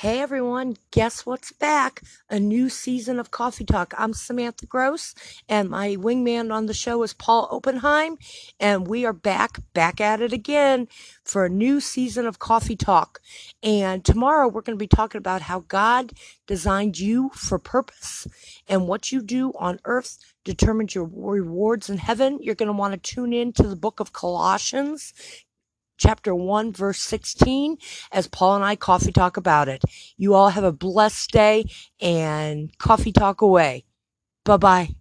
Hey everyone, guess what's back? A new season of Coffee Talk. I'm Samantha Gross, and my wingman on the show is Paul Oppenheim, and we are back, back at it again for a new season of Coffee Talk. And tomorrow we're going to be talking about how God designed you for purpose, and what you do on earth determines your rewards in heaven. You're going to want to tune in to the book of Colossians chapter 1, verse 16, as Paul and I coffee talk about it. You all have a blessed day and coffee talk away. Bye bye.